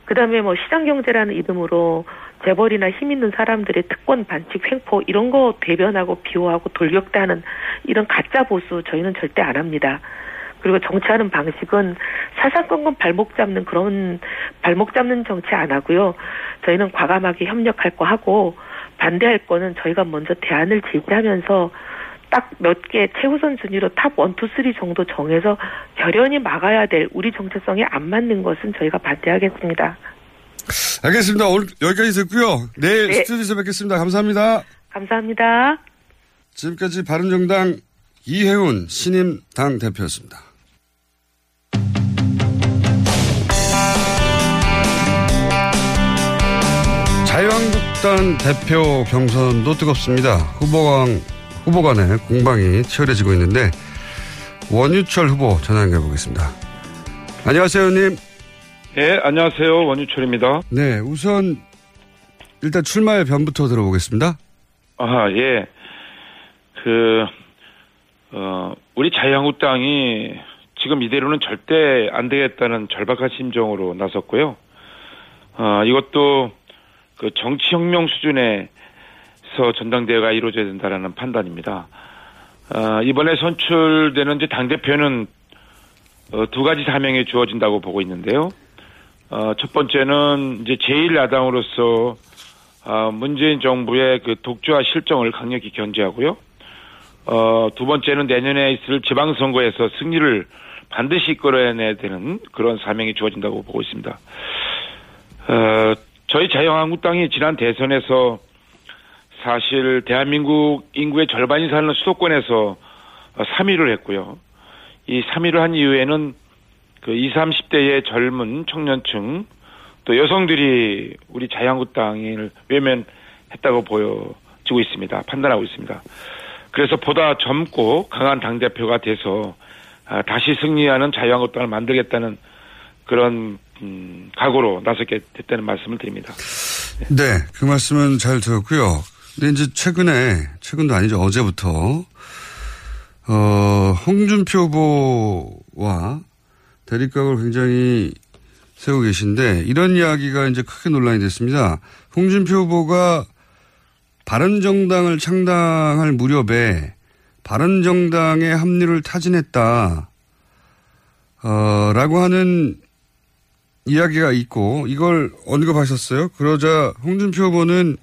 그다음에 뭐 시장 경제라는 이름으로 재벌이나 힘 있는 사람들의 특권 반칙 횡포 이런 거 대변하고 비호하고 돌격다는 이런 가짜 보수 저희는 절대 안 합니다. 그리고 정치하는 방식은 사사건건 발목 잡는 그런 발목 잡는 정치 안 하고요. 저희는 과감하게 협력할 거 하고 반대할 거는 저희가 먼저 대안을 제기하면서 딱 몇 개 최우선 순위로 top one, two, three 정도 정해서 결연히 막아야 될 우리 정체성에 안 맞는 것은 저희가 반대하겠습니다. 알겠습니다. 오늘 여기까지 듣고요. 내일 네. 스튜디오에서 뵙겠습니다. 감사합니다. 감사합니다. 지금까지 바른정당 이혜훈 신임 당 대표였습니다. 자유한국당 대표 경선도 뜨겁습니다. 후보강, 후보 간의 공방이 치열해지고 있는데 원유철 후보 전화 연결해 보겠습니다. 안녕하세요, 의원님. 네, 안녕하세요. 원유철입니다. 네, 우선 일단 출마의 변부터 들어보겠습니다. 아, 예. 그, 어, 우리 자유한국당이 지금 이대로는 절대 안 되겠다는 절박한 심정으로 나섰고요. 어, 이것도 그 정치혁명 수준에서 전당대회가 이루어져야 된다라는 판단입니다. 어, 이번에 선출되는 당대표는 어, 두 가지 사명이 주어진다고 보고 있는데요. 어, 첫 번째는 이제 제1야당으로서 어, 문재인 정부의 그 독주와 실정을 강력히 견제하고요. 어, 두 번째는 내년에 있을 지방선거에서 승리를 반드시 이끌어내야 되는 그런 사명이 주어진다고 보고 있습니다. 어, 저희 자유한국당이 지난 대선에서 사실 대한민국 인구의 절반이 사는 수도권에서 3위를 했고요. 이 3위를 한 이후에는 그 20, 30대의 젊은 청년층 또 여성들이 우리 자유한국당을 외면했다고 보여지고 있습니다. 판단하고 있습니다. 그래서 보다 젊고 강한 당대표가 돼서 아, 다시 승리하는 자유한국당을 만들겠다는 그런 음, 각오로 나서게 됐다는 말씀을 드립니다. 네, 그 말씀은 잘 들었고요. 근데 이제 최근에 최근도 아니죠 어제부터 어, 홍준표 후보와 대립각을 굉장히 세우고 계신데 이런 이야기가 이제 크게 논란이 됐습니다. 홍준표 후보가 바른정당을 창당할 무렵에 바른정당의 합류를 타진했다. 어, 라고 하는 이야기가 있고 이걸 언급하셨어요. 그러자 홍준표 후보는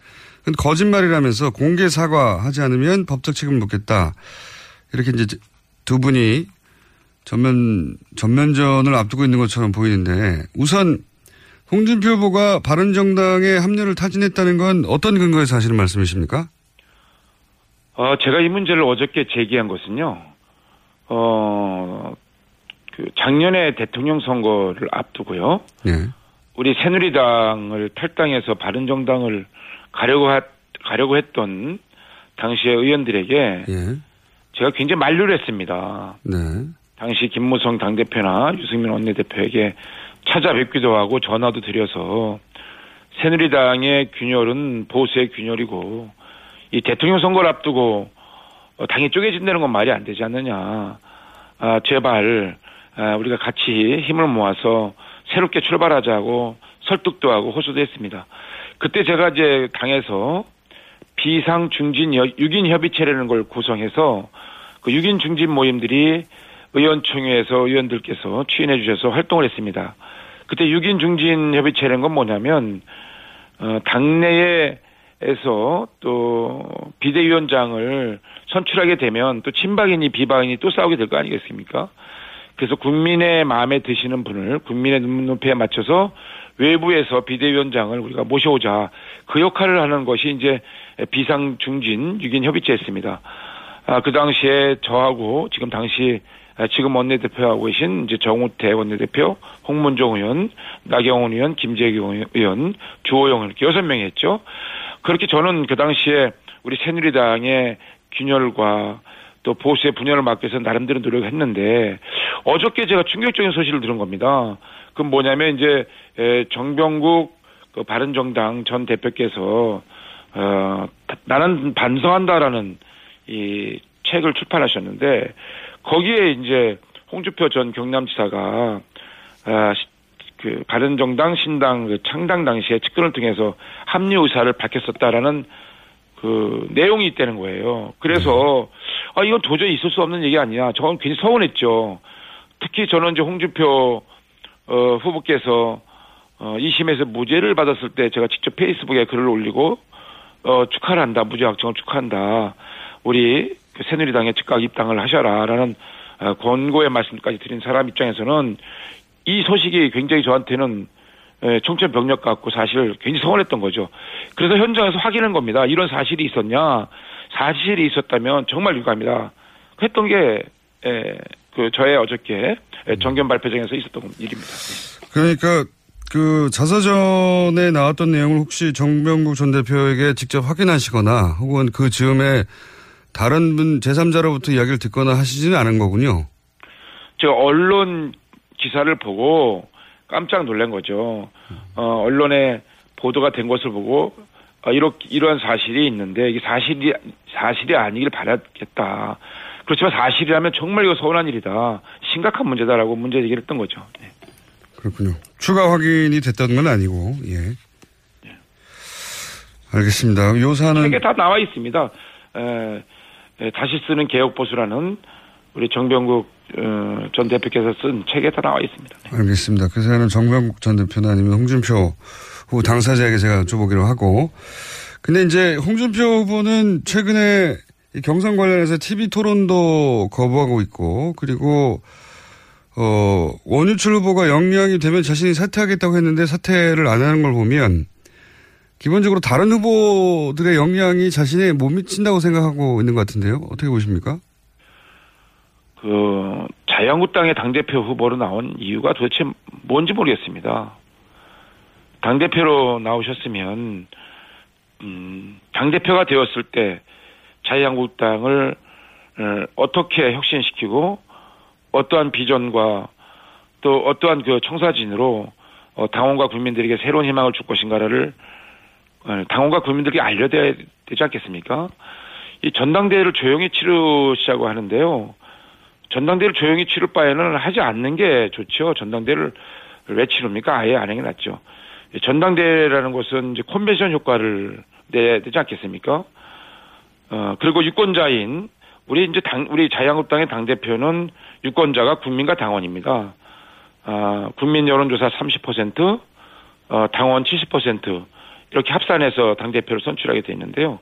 거짓말이라면서 공개 사과하지 않으면 법적 책임을 묻겠다. 이렇게 이제 두 분이 전면 전면전을 앞두고 있는 것처럼 보이는데 우선 홍준표 후보가 바른정당의 합류를 타진했다는 건 어떤 근거에서 하시는 말씀이십니까? 어, 제가 이 문제를 어저께 제기한 것은요. 어, 그 작년에 대통령 선거를 앞두고요. 네. 우리 새누리당을 탈당해서 바른정당을 가려고 하, 가려고 했던 당시의 의원들에게 예. 제가 굉장히 만류를 했습니다. 네. 당시 김무성 당대표나 유승민 원내대표에게 찾아뵙기도 하고 전화도 드려서 새누리당의 균열은 보수의 균열이고 이 대통령 선거를 앞두고 어, 당이 쪼개진다는 건 말이 안 되지 않느냐. 아, 제발 아, 우리가 같이 힘을 모아서 새롭게 출발하자고 설득도 하고 호소도 했습니다. 그때 제가 이제 당에서 비상 중진 6인 협의체라는 걸 구성해서 그 6인 중진 모임들이 의원총회에서 의원들께서 추인해 주셔서 활동을 했습니다. 그때 6인 중진 협의체라는 건 뭐냐면 어, 당내에서 또 비대위원장을 선출하게 되면 또 친박이니 비박이니 또 싸우게 될 거 아니겠습니까? 그래서 국민의 마음에 드시는 분을 국민의 눈높이에 맞춰서 외부에서 비대위원장을 우리가 모셔오자 그 역할을 하는 것이 이제 비상 중진 6인 협의체였습니다. 아, 그 당시에 저하고 지금 당시 지금 원내대표하고 계신 이제 정우태 원내대표, 홍문종 의원, 나경원 의원, 김재경 의원, 주호영 이렇게 여섯 명이 했죠. 그렇게 저는 그 당시에 우리 새누리당의 균열과 또 보수의 분열을 막기 위해서 나름대로 노력했는데 어저께 제가 충격적인 소식을 들은 겁니다. 그건 뭐냐면 이제 정병국 그 바른정당 전 대표께서 어 나는 반성한다라는 이 책을 출판하셨는데 거기에 이제 홍주표 전 경남지사가 아, 그 바른정당 신당 그 창당 당시에 측근을 통해서 합류 의사를 밝혔었다라는 그 내용이 있다는 거예요. 그래서 아 이건 도저히 있을 수 없는 얘기 아니야. 저건 괜히 서운했죠. 특히 저는 이제 홍준표 어, 후보께서 어, 2심에서 무죄를 받았을 때 제가 직접 페이스북에 글을 올리고 어, 축하를 한다. 무죄 확정을 축하한다. 우리 그 새누리당에 즉각 입당을 하셔라라는 어, 권고의 말씀까지 드린 사람 입장에서는 이 소식이 굉장히 저한테는 청천벽력 같고 사실 굉장히 서운했던 거죠. 그래서 현장에서 확인한 겁니다. 이런 사실이 있었냐? 사실이 있었다면 정말 유감이다. 했던 게, 에, 그, 저의 어저께 정견 발표장에서 있었던 일입니다. 그러니까 그 자서전에 나왔던 내용을 혹시 정병국 전 대표에게 직접 확인하시거나 혹은 그 즈음에 다른 분 제3자로부터 이야기를 듣거나 하시지는 않은 거군요. 제가 언론 기사를 보고 깜짝 놀란 거죠. 어, 언론에 보도가 된 것을 보고 어, 이렇게 이러한 사실이 있는데 이게 사실이 사실이 아니길 바랐겠다. 그렇지만 사실이라면 정말 이거 서운한 일이다. 심각한 문제다라고 문제 제기를 했던 거죠. 네. 그렇군요. 추가 확인이 됐던 건 아니고 예. 네. 알겠습니다. 요사는 책에 다 나와 있습니다. 에, 에, 다시 쓰는 개혁 보수라는 우리 정병국 어, 전 대표께서 쓴 책에 다 나와 있습니다. 네. 알겠습니다. 그 사연은 정병국 전 대표나 아니면 홍준표 후보 당사자에게 제가 여쭤보기로 하고. 근데 이제 홍준표 후보는 최근에 경선 관련해서 TV 토론도 거부하고 있고, 그리고, 어, 원유철 후보가 영향이 되면 자신이 사퇴하겠다고 했는데 사퇴를 안 하는 걸 보면, 기본적으로 다른 후보들의 영향이 자신에 못 미친다고 생각하고 있는 것 같은데요. 어떻게 보십니까? 그 자유한국당의 당대표 후보로 나온 이유가 도대체 뭔지 모르겠습니다. 당대표로 나오셨으면 음, 당대표가 되었을 때 자유한국당을 어, 어떻게 혁신시키고 어떠한 비전과 또 어떠한 그 청사진으로 어, 당원과 국민들에게 새로운 희망을 줄 것인가를 어, 당원과 국민들에게 알려야 되지 않겠습니까? 이 전당대회를 조용히 치르시자고 하는데요. 전당대회를 조용히 치를 바에는 하지 않는 게 좋죠. 전당대회를 왜 치릅니까? 아예 안 하는 게 낫죠. 전당대회라는 것은 이제 컨벤션 효과를 내야 되지 않겠습니까? 어, 그리고 유권자인 우리 이제 당, 우리 자유한국당의 당대표는 유권자가 국민과 당원입니다. 어, 국민 여론조사 30%, 어, 당원 70% 이렇게 합산해서 당대표를 선출하게 돼 있는데요.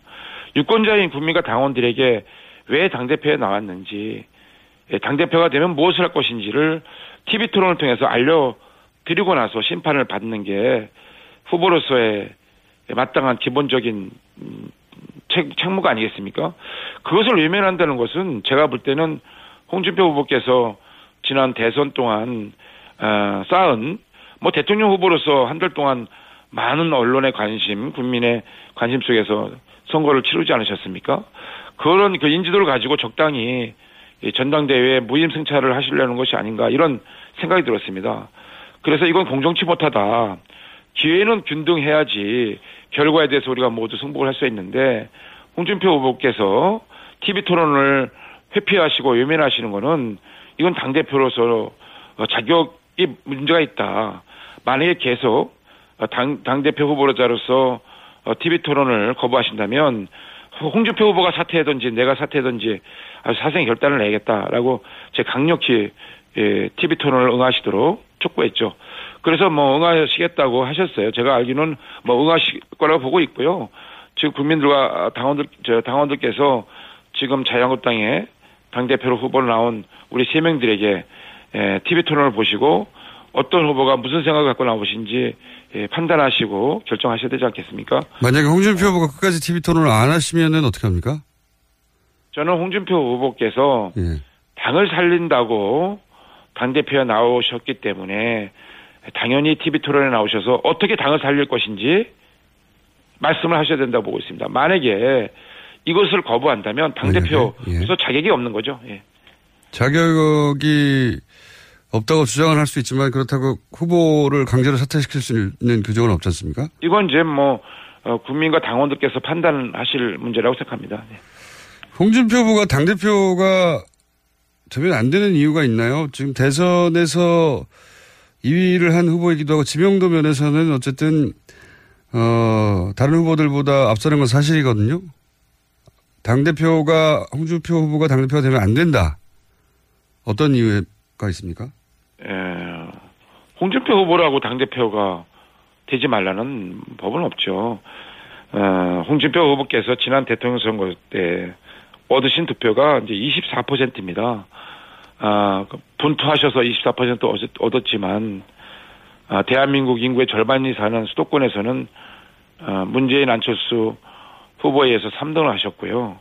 유권자인 국민과 당원들에게 왜 당대표에 나왔는지, 예, 당대표가 되면 무엇을 할 것인지를 TV 토론을 통해서 알려드리고 나서 심판을 받는 게 후보로서의 마땅한 기본적인 음, 책, 책무가 아니겠습니까? 그것을 외면한다는 것은 제가 볼 때는 홍준표 후보께서 지난 대선 동안 어, 쌓은 뭐 대통령 후보로서 한 달 동안 많은 언론의 관심, 국민의 관심 속에서 선거를 치르지 않으셨습니까? 그런 그 인지도를 가지고 적당히 전당대회에 무임승차를 하시려는 것이 아닌가 이런 생각이 들었습니다. 그래서 이건 공정치 못하다. 기회는 균등해야지 결과에 대해서 우리가 모두 승복을 할 수 있는데 홍준표 후보께서 TV 토론을 회피하시고 외면하시는 거는 이건 당대표로서 자격이 문제가 있다. 만약에 계속 당, 당대표 후보자로서 TV 토론을 거부하신다면 홍준표 후보가 사퇴하든지 내가 사퇴하든지 사생 결단을 내겠다라고 제 강력히 예, TV 토론을 응하시도록 촉구했죠. 그래서 뭐 응하시겠다고 하셨어요. 제가 알기는 뭐 응하실 거라고 보고 있고요. 지금 국민들과 당원들 저 당원들께서 지금 자유한국당에 당 대표로 후보로 나온 우리 세 명들에게 예, TV 토론을 보시고 어떤 후보가 무슨 생각을 갖고 나오신지 예, 판단하시고 결정하셔야 되지 않겠습니까? 만약에 홍준표 후보가 끝까지 TV 토론을 안 하시면은 어떻게 합니까? 저는 홍준표 후보께서 예. 당을 살린다고 당 대표에 나오셨기 때문에 당연히 TV 토론에 나오셔서 어떻게 당을 살릴 것인지 말씀을 하셔야 된다고 보고 있습니다. 만약에 이것을 거부한다면 당대표에서 예. 자격이 없는 거죠. 예. 자격이 없다고 주장을 할 수 있지만 그렇다고 후보를 강제로 사퇴시킬 수 있는 규정은 없지 않습니까? 이건 이제 뭐 어, 국민과 당원들께서 판단하실 문제라고 생각합니다. 네. 홍준표 후보가 당대표가 되면 안 되는 이유가 있나요? 지금 대선에서 2위를 한 후보이기도 하고 지명도 면에서는 어쨌든 어, 다른 후보들보다 앞서는 건 사실이거든요. 당대표가, 홍준표 후보가 당대표가 되면 안 된다. 어떤 이유가 있습니까? 예, 홍준표 후보라고 당대표가 되지 말라는 법은 없죠. 어, 홍준표 후보께서 지난 대통령 선거 때 얻으신 득표가 이제 24%입니다. 아, 그 분투하셔서 24% 얻었지만, 아, 대한민국 인구의 절반이 사는 수도권에서는 아, 문재인 안철수 후보에 의해서 3등을 하셨고요.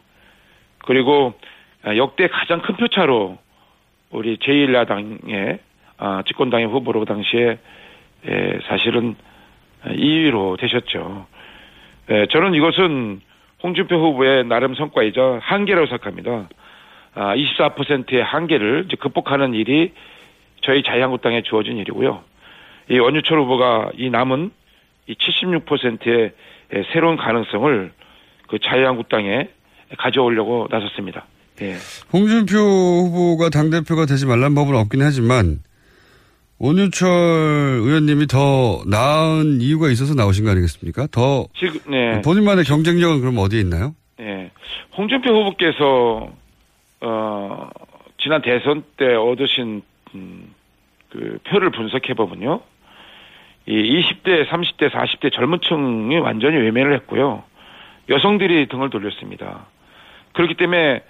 그리고 아, 역대 가장 큰 표차로 우리 제1야당의 아, 집권당의 후보로 그 당시에 에, 사실은 2위로 되셨죠. 에, 저는 이것은 홍준표 후보의 나름 성과이자 한계라고 생각합니다. 아, 24%의 한계를 극복하는 일이 저희 자유한국당에 주어진 일이고요. 이 원유철 후보가 이 남은 이 76%의 새로운 가능성을 그 자유한국당에 가져오려고 나섰습니다. 예. 홍준표 후보가 당대표가 되지 말란 법은 없긴 하지만 원유철 의원님이 더 나은 이유가 있어서 나오신 거 아니겠습니까? 더 지금 네. 본인만의 경쟁력은 그럼 어디에 있나요? 네. 홍준표 후보께서 어, 지난 대선 때 얻으신 음, 그 표를 분석해 보면요. 이 20대, 30대, 40대 젊은 층이 완전히 외면을 했고요. 여성들이 등을 돌렸습니다. 그렇기 때문에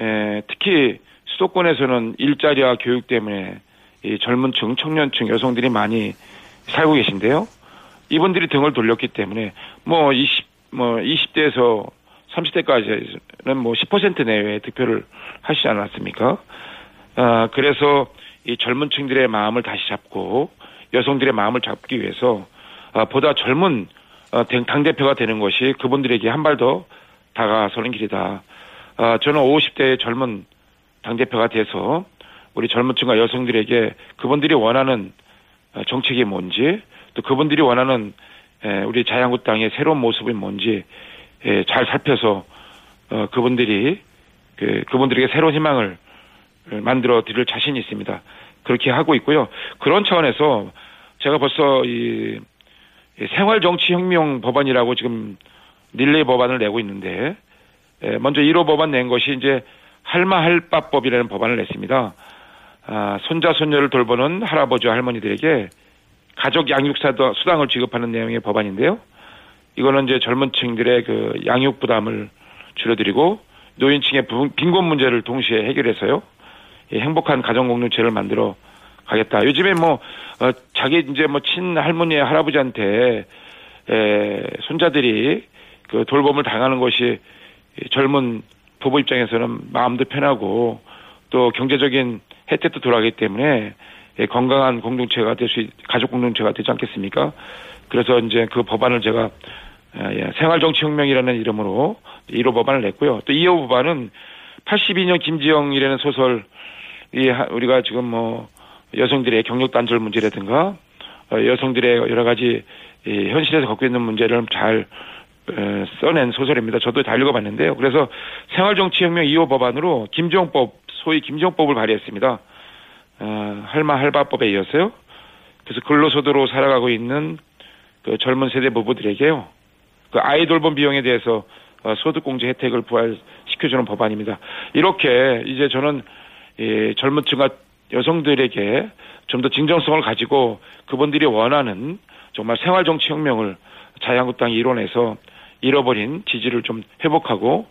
에, 특히 수도권에서는 일자리와 교육 때문에 이 젊은 층, 청년층 여성들이 많이 살고 계신데요. 이분들이 등을 돌렸기 때문에 뭐 20, 뭐 20대에서 30대까지는 뭐 10% 내외의 득표를 하시지 않았습니까? 아, 그래서 이 젊은 층들의 마음을 다시 잡고 여성들의 마음을 잡기 위해서 아, 보다 젊은 어, 당대표가 되는 것이 그분들에게 한 발 더 다가서는 길이다. 아, 저는 50대의 젊은 당대표가 돼서 우리 젊은 층과 여성들에게 그분들이 원하는 어, 정책이 뭔지 또 그분들이 원하는 우리 자유한국당의 새로운 모습이 뭔지 잘 살펴서 어, 그분들이 그, 그분들에게 새로운 희망을 만들어 드릴 자신이 있습니다. 그렇게 하고 있고요. 그런 차원에서 제가 벌써 이 생활정치혁명 법안이라고 지금 릴레이 법안을 내고 있는데 먼저 1호 법안 낸 것이 이제 할마할바법이라는 법안을 냈습니다. 아, 손자 손녀를 돌보는 할아버지와 할머니들에게 가족 양육 사도 수당을 지급하는 내용의 법안인데요. 이거는 이제 젊은 층들의 그 양육 부담을 줄여드리고 노인층의 빈곤 문제를 동시에 해결해서요. 행복한 가정 공동체를 만들어 가겠다. 요즘에 뭐 어, 자기 이제 뭐 친할머니 할아버지한테 에, 손자들이 그 돌봄을 당하는 것이 젊은 부부 입장에서는 마음도 편하고 또 경제적인 혜택도 돌아가기 때문에 건강한 공동체가 될 수, 가족 공동체가 되지 않겠습니까? 그래서 이제 그 법안을 제가 예, 생활정치혁명이라는 이름으로 1호 법안을 냈고요. 또 2호 법안은 82년 김지영이라는 소설, 이 우리가 지금 뭐 여성들의 경력 단절 문제라든가 어, 여성들의 여러 가지 현실에서 겪고 있는 문제를 잘 써낸 소설입니다. 저도 다 읽어봤는데요. 그래서 생활정치혁명 2호 법안으로 김정법, 소위 김정법을 발의했습니다. 어, 할마 할바법에 이어서요. 그래서 근로소득으로 살아가고 있는 그 젊은 세대 부부들에게요. 그 아이 돌봄 비용에 대해서 어, 소득공제 혜택을 부활시켜주는 법안입니다. 이렇게 이제 저는 이 젊은 층과 여성들에게 좀 더 진정성을 가지고 그분들이 원하는 정말 생활정치혁명을 자유한국당이 이뤄내서 잃어버린 지지를 좀 회복하고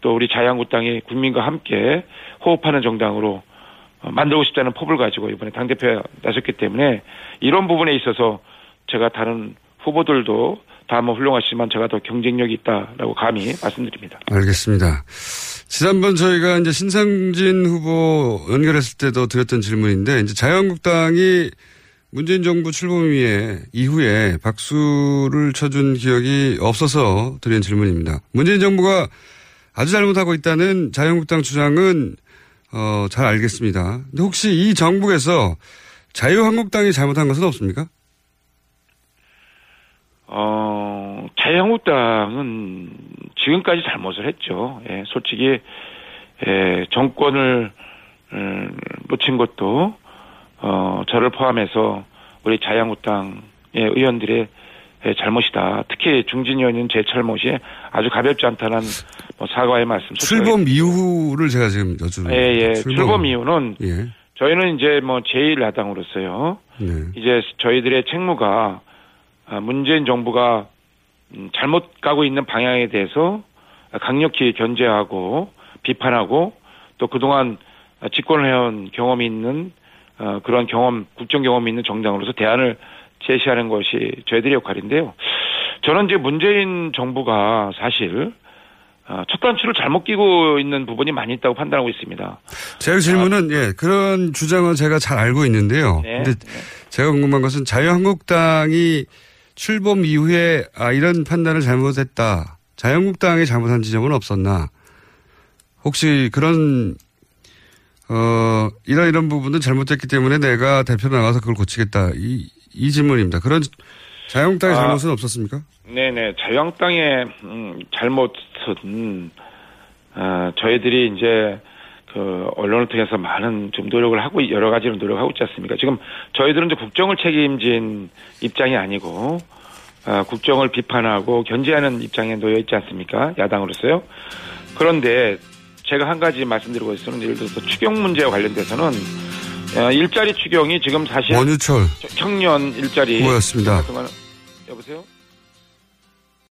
또 우리 자유한국당이 국민과 함께 호흡하는 정당으로 어, 만들고 싶다는 포부를 가지고 이번에 당대표에 나섰기 때문에 이런 부분에 있어서 제가 다른 후보들도 다뭐 훌륭하시지만 제가 더 경쟁력이 있다라고 감히 말씀드립니다. 알겠습니다. 지난번 저희가 이제 신상진 후보 연결했을 때도 드렸던 질문인데 이제 자유한국당이 문재인 정부 출범 위에 이후에 박수를 쳐준 기억이 없어서 드린 질문입니다. 문재인 정부가 아주 잘못하고 있다는 자유한국당 주장은 어, 잘 알겠습니다. 근데 혹시 이 정부에서 자유한국당이 잘못한 것은 없습니까? 어, 자유한국당은 지금까지 잘못을 했죠. 예, 솔직히, 예, 정권을, 음, 놓친 것도, 어, 저를 포함해서 우리 자유한국당의 의원들의 예, 잘못이다. 특히 중진 의원인 제 잘못이 아주 가볍지 않다는 뭐 사과의 말씀. 출범 이후를 제가 지금 여쭈는. 예, 예. 출범, 출범 이후는 예. 저희는 이제 뭐 제1야당으로서요. 네. 이제 저희들의 책무가 아, 문재인 정부가 음, 잘못 가고 있는 방향에 대해서 강력히 견제하고 비판하고 또 그동안 집권을 해온 경험이 있는 어, 그런 경험, 국정 경험이 있는 정당으로서 대안을 제시하는 것이 저희들의 역할인데요. 저는 이제 문재인 정부가 사실 어, 첫 단추를 잘못 끼고 있는 부분이 많이 있다고 판단하고 있습니다. 제 질문은 아, 예 그런 주장은 제가 잘 알고 있는데요. 네, 근데 네. 제가 궁금한 것은 자유한국당이 출범 이후에 아 이런 판단을 잘못했다. 자유한국당이 잘못한 지점은 없었나? 혹시 그런 어 이런 이런 부분은 잘못됐기 때문에 내가 대표 나가서 그걸 고치겠다. 이, 이 질문입니다. 그런 자유한국당의 아, 잘못은 없었습니까? 네네. 자유한국당의 음, 잘못은 어, 저희들이 이제 그 언론을 통해서 많은 좀 노력을 하고 여러 가지로 노력하고 있지 않습니까? 지금 저희들은 이제 국정을 책임진 입장이 아니고 어, 국정을 비판하고 견제하는 입장에 놓여 있지 않습니까? 야당으로서요. 그런데 제가 한 가지 말씀드리고 있어는 예를 들어서 추경 문제와 관련돼서는 어, 일자리 추경이 지금 사실 원유철 청년 일자리 뭐였습니다. 여보세요?